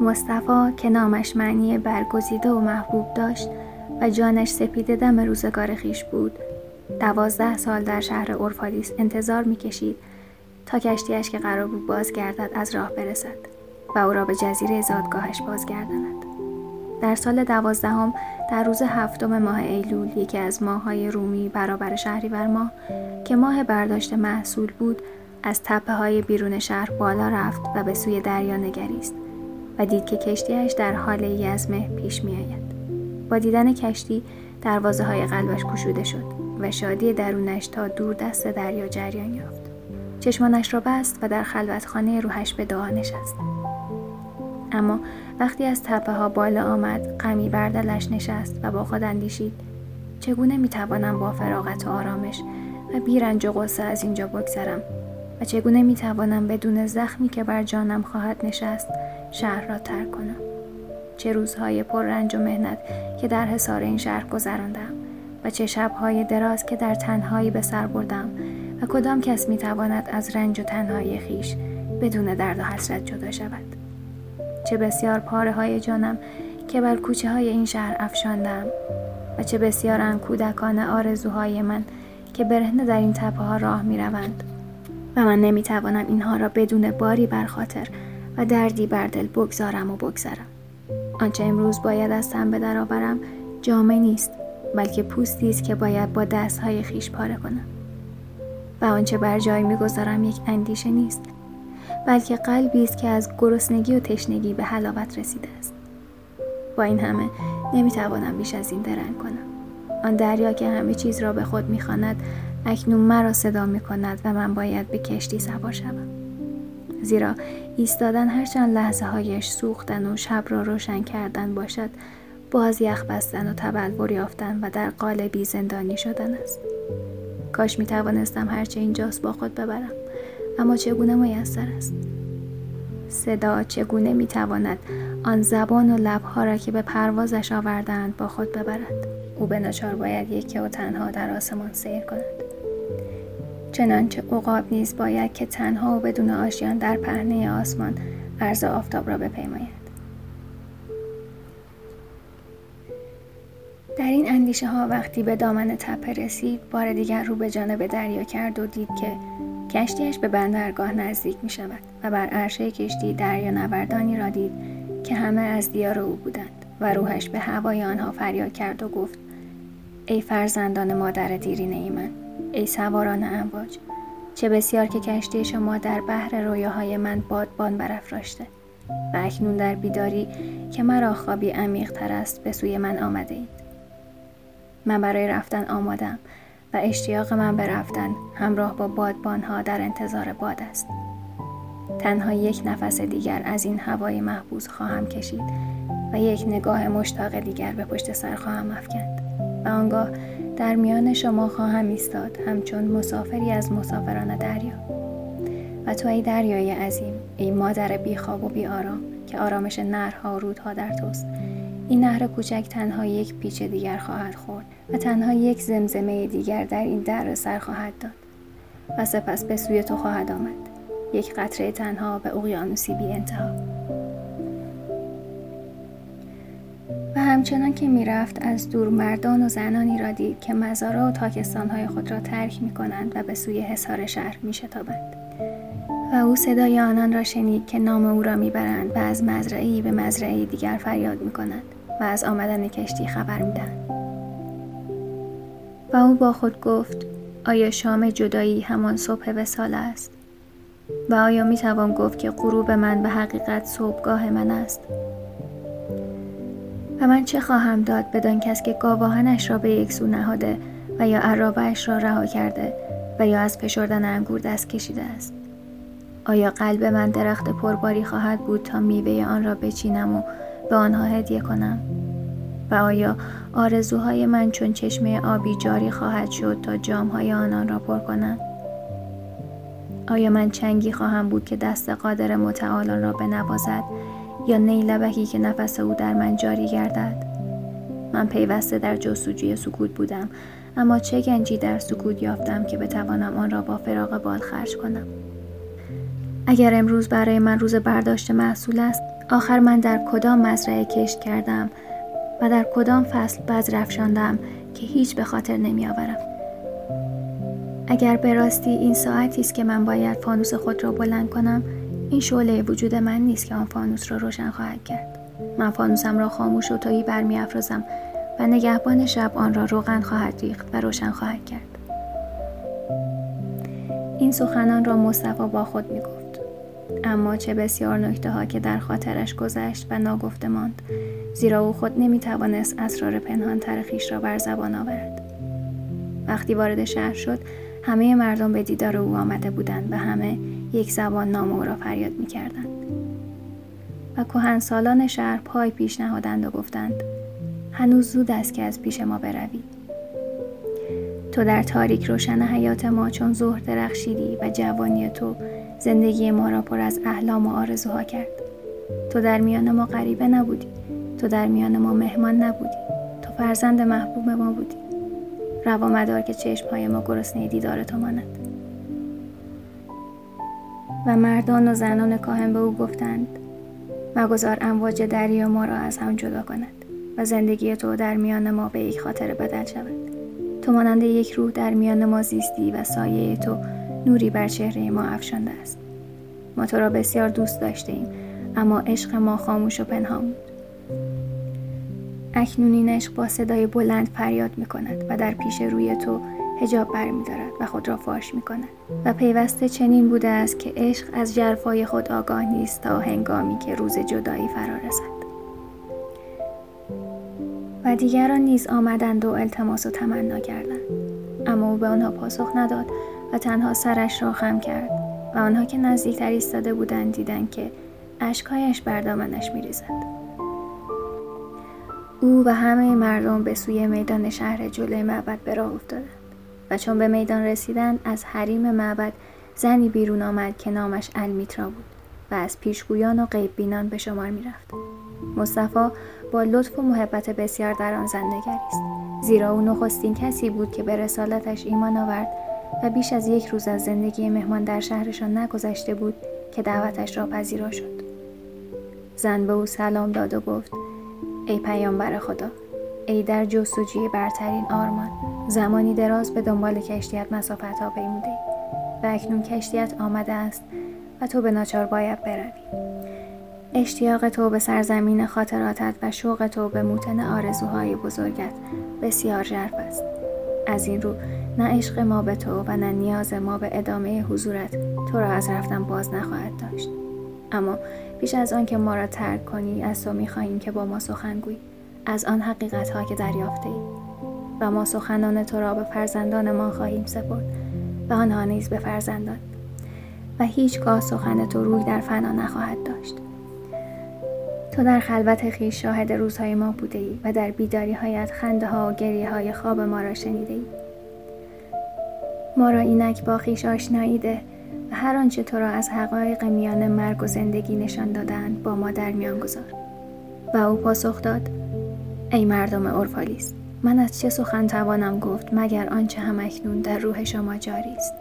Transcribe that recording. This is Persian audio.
مصطفی که نامش معنی برگزیده و محبوب داشت و جانش سپید دم روزگار خیش بود. دوازده سال در شهر اورفالیس انتظار می‌کشید تا کشتیش که قرار بود بازگردد از راه برسد و او را به جزیره زادگاهش بازگرداند. در سال دوازدهم در روز هفتم ماه ایلول یکی از ماههای رومی برابر شهریور ماه که ماه برداشت محصول بود از تپه های بیرون شهر بالا رفت و به سوی دریا نگریست. و دید که کشتیش در حال یزمه پیش می آید. با دیدن کشتی دروازه های قلبش گشوده شد و شادی درونش تا دور دست دریا جریان یافت. چشمانش را بست و در خلوتخانه روحش به دعا نشست. اما وقتی از تپه ها بالا آمد غمی بر دلش نشست و با خود اندیشید چگونه می‌توانم با فراغت و آرامش و بیرنج و غصه از اینجا بگذرم و چگونه می‌توانم بدون زخمی که بر جانم خواهد نشست شهر را ترک کنم؟ چه روزهای پر رنج و مهنت که در حصار این شهر گذراندم و چه شبهای دراز که در تنهایی به سر بردم و کدام کس می‌تواند از رنج و تنهایی خیش بدون درد و حسرت جدا شود؟ چه بسیار پاره های جانم که بر کوچه های این شهر افشاندم و چه بسیار کودکان آرزوهای من که برهنه در این تپه ها راه می روند و من نمی توانم اینها را بدون باری بر خاطر و دردی بر دل بگذارم و بگذارم آنچه امروز باید از تن به درآورم جامه نیست بلکه پوستی است که باید با دستهای خیش پاره کنم. و آنچه بر جای می‌گذارم یک اندیشه نیست بلکه قلبی است که از گرسنگی و تشنگی به حلاوت رسیده است. با این همه نمی‌توانم بیش از این درنگ کنم. آن دریا که همه چیز را به خود می‌خواند اکنون مرا صدا می‌کند و من باید به کشتی سوار شوم. زیرا ایستادن هرچند لحظه هایش سوختن و شب را روشن کردن باشد باز یخ بستن و تبلور یافتن و در قالبی زندانی شدن است. کاش می توانستم هرچه اینجاست با خود ببرم اما چگونه میسر است؟ صدا چگونه می‌تواند آن زبان و لبها را که به پروازش آوردند با خود ببرد؟ او به نچار باید یکی و تنها در آسمان سیر کند. چنانچه عقاب نیز باید که تنها و بدون آشیان در پهنه آسمان عرض آفتاب را بپیماید. در این اندیشه ها وقتی به دامن تپه رسید بار دیگر رو به جانب دریا کرد و دید که کشتیش به بندرگاه نزدیک می شود و بر عرشه کشتی دریا نوردانی را دید که همه از دیار او بودند و روحش به هوای آنها فریاد کرد و گفت ای فرزندان مادر دیرینه ای من ای سواران امواج چه بسیار که کشتی شما در بحر رویاهای من بادبان برافراشته و اکنون در بیداری که مرا خوابی عمیق تر است به سوی من آمده اید. من برای رفتن آمادم و اشتیاق من به رفتن همراه با بادبانها در انتظار باد است. تنها یک نفس دیگر از این هوای محبوس خواهم کشید و یک نگاه مشتاق دیگر به پشت سر خواهم افکند و آنگاه در میان شما خواهم ایستاد. همچون مسافری از مسافران دریا. و تو ای دریای عظیم ای مادر بیخواب و بی آرام که آرامش نرها و رودها در توست. این نهر کوچک تنها یک پیچ دیگر خواهد خورد و تنها یک زمزمه دیگر در این در سر خواهد داد. و سپس به سوی تو خواهد آمد. یک قطره تنها به اقیانوسی بی انتها. همچنان که می‌رفت از دور مردان و زنانی را دید که مزارا و تاکستانهای خود را ترک می کنند و به سوی حصار شهر می شتابند. و او صدای آنان را شنید که نام او را می‌برند و از مزرعی به مزرعی دیگر فریاد می کنند و از آمدن کشتی خبر می‌دهند و او با خود گفت آیا شام جدایی همان صبح وسال است؟ و آیا می توان گفت که غروب من به حقیقت صبحگاه من است؟ و من چه خواهم داد بدان کس که گاواهنش را به یک سو نهاده و یا عرابهش را رها کرده و یا از فشردن انگور دست کشیده است. آیا قلب من درخت پرباری خواهد بود تا میوه آن را بچینم و به آنها هدیه کنم؟ و آیا آرزوهای من چون چشمه آبی جاری خواهد شد تا جامهای آنان را پر کنم؟ آیا من چنگی خواهم بود که دست قادر متعالان را بنوازد یا نیلبکی که نفس او در من جاری گردد؟ من پیوسته در جستجوی سکوت بودم اما چه گنجی در سکوت یافتم که بتوانم آن را با فراغ بال خرج کنم؟ اگر امروز برای من روز برداشت محصول است آخر من در کدام مزرعه کشت کردم و در کدام فصل بذر افشاندم که هیچ به خاطر نمیآورم اگر به راستی این ساعتی است که من باید فانوس خود را بلند کنم این شعله وجود من نیست که آن فانوس را روشن خواهد کرد. من فانوسم را خاموش و تایی برمیافرازم و نگهبان شب آن را روغن خواهد ریخت و روشن خواهد کرد. این سخنان را مصطفی با خود می گفت. اما چه بسیار نکته ها که در خاطرش گذشت و ناگفته ماند زیرا او خود نمی توانست اسرار پنهان تر را بر زبان آورد. وقتی وارد شهر شد همه مردم به دیدار او آمده بودند و همه یک زبان نام او را فریاد می کردند. و سالان شهر پای پیش نهادند و گفتند هنوز زود است که از پیش ما بروی. تو در تاریک روشن حیات ما چون ظهر درخشیدی و جوانی تو زندگی ما را پر از احلام و آرزوها کرد. تو در میان ما غریبه نبودی تو در میان ما مهمان نبودی تو فرزند محبوب ما بودی. روا مدار که چشمهای ما گرسنه دیدار تو ماند. و مردان و زنان کاهن به او گفتند مگذار امواج دریا ما را از هم جدا کند و زندگی تو در میان ما به یک خاطر بدل شود. تو مانند یک روح در میان ما زیستی و سایه تو نوری بر چهره ما افشانده است. ما تو را بسیار دوست داشته ایم اما عشق ما خاموش و پنهان بود. اکنون این عشق با صدای بلند فریاد می کند و در پیش روی تو هجاب بر می دارد و خود را فاش می کند و پیوسته چنین بوده است که عشق از جرفای خود آگاه نیست تا هنگامی که روز جدایی فرا رسد. و دیگران نیز آمدند و التماس و تمنا کردند. اما او به آنها پاسخ نداد و تنها سرش را خم کرد و آنها که نزدیکتر ایستاده بودند دیدند که اشکهایش بر دامنش میریزد. او و همه مردم به سوی میدان شهر جلوی معبد به راه افتادند. و چون به میدان رسیدند از حریم معبد زنی بیرون آمد که نامش المیترا بود و از پیشگویان و غیب بینان به شمار می‌رفت. مصطفی با لطف و محبت بسیار در آن زن نگریست. زیرا او نخستین کسی بود که به رسالتش ایمان آورد و بیش از یک روز از زندگی مهمان در شهرشان نگذشته بود که دعوتش را پذیرا شد. زن به او سلام داد و گفت ای پیامبر خدا ای در جستجوی برترین آرمان. زمانی دراز به دنبال کشتیت مسافت ها پیموده و اکنون کشتیت آمده است و تو به ناچار باید بروی. اشتیاق تو به سرزمین خاطراتت و شوق تو به موتن آرزوهای بزرگت بسیار ژرف است. از این رو نه عشق ما به تو و نه نیاز ما به ادامه حضورت تو را از رفتن باز نخواهد داشت. اما بیش از آن که ما را ترک کنی از تو می‌خواهیم که با ما سخن گویی. از آن حقیقت ها که دریافته ای و ما سخنان تو را به فرزندان ما خواهیم سپرد و آنها نیز به فرزندان و هیچگاه سخن تو روی در فنا نخواهد داشت. تو در خلوت خیش شاهد روزهای ما بوده ای و در بیداری هایت خنده ها و گریه های خواب ما را شنیده ای ما را اینک با خیش آشنایی ده و هر آنچه تو را از حقایق میان مرگ و زندگی نشان دادند با ما در میان گذار. و او پاسخ داد ای مردم اورفالیس من از چه سخن توانم گفت مگر آنچه همکنون در روح شما جاری است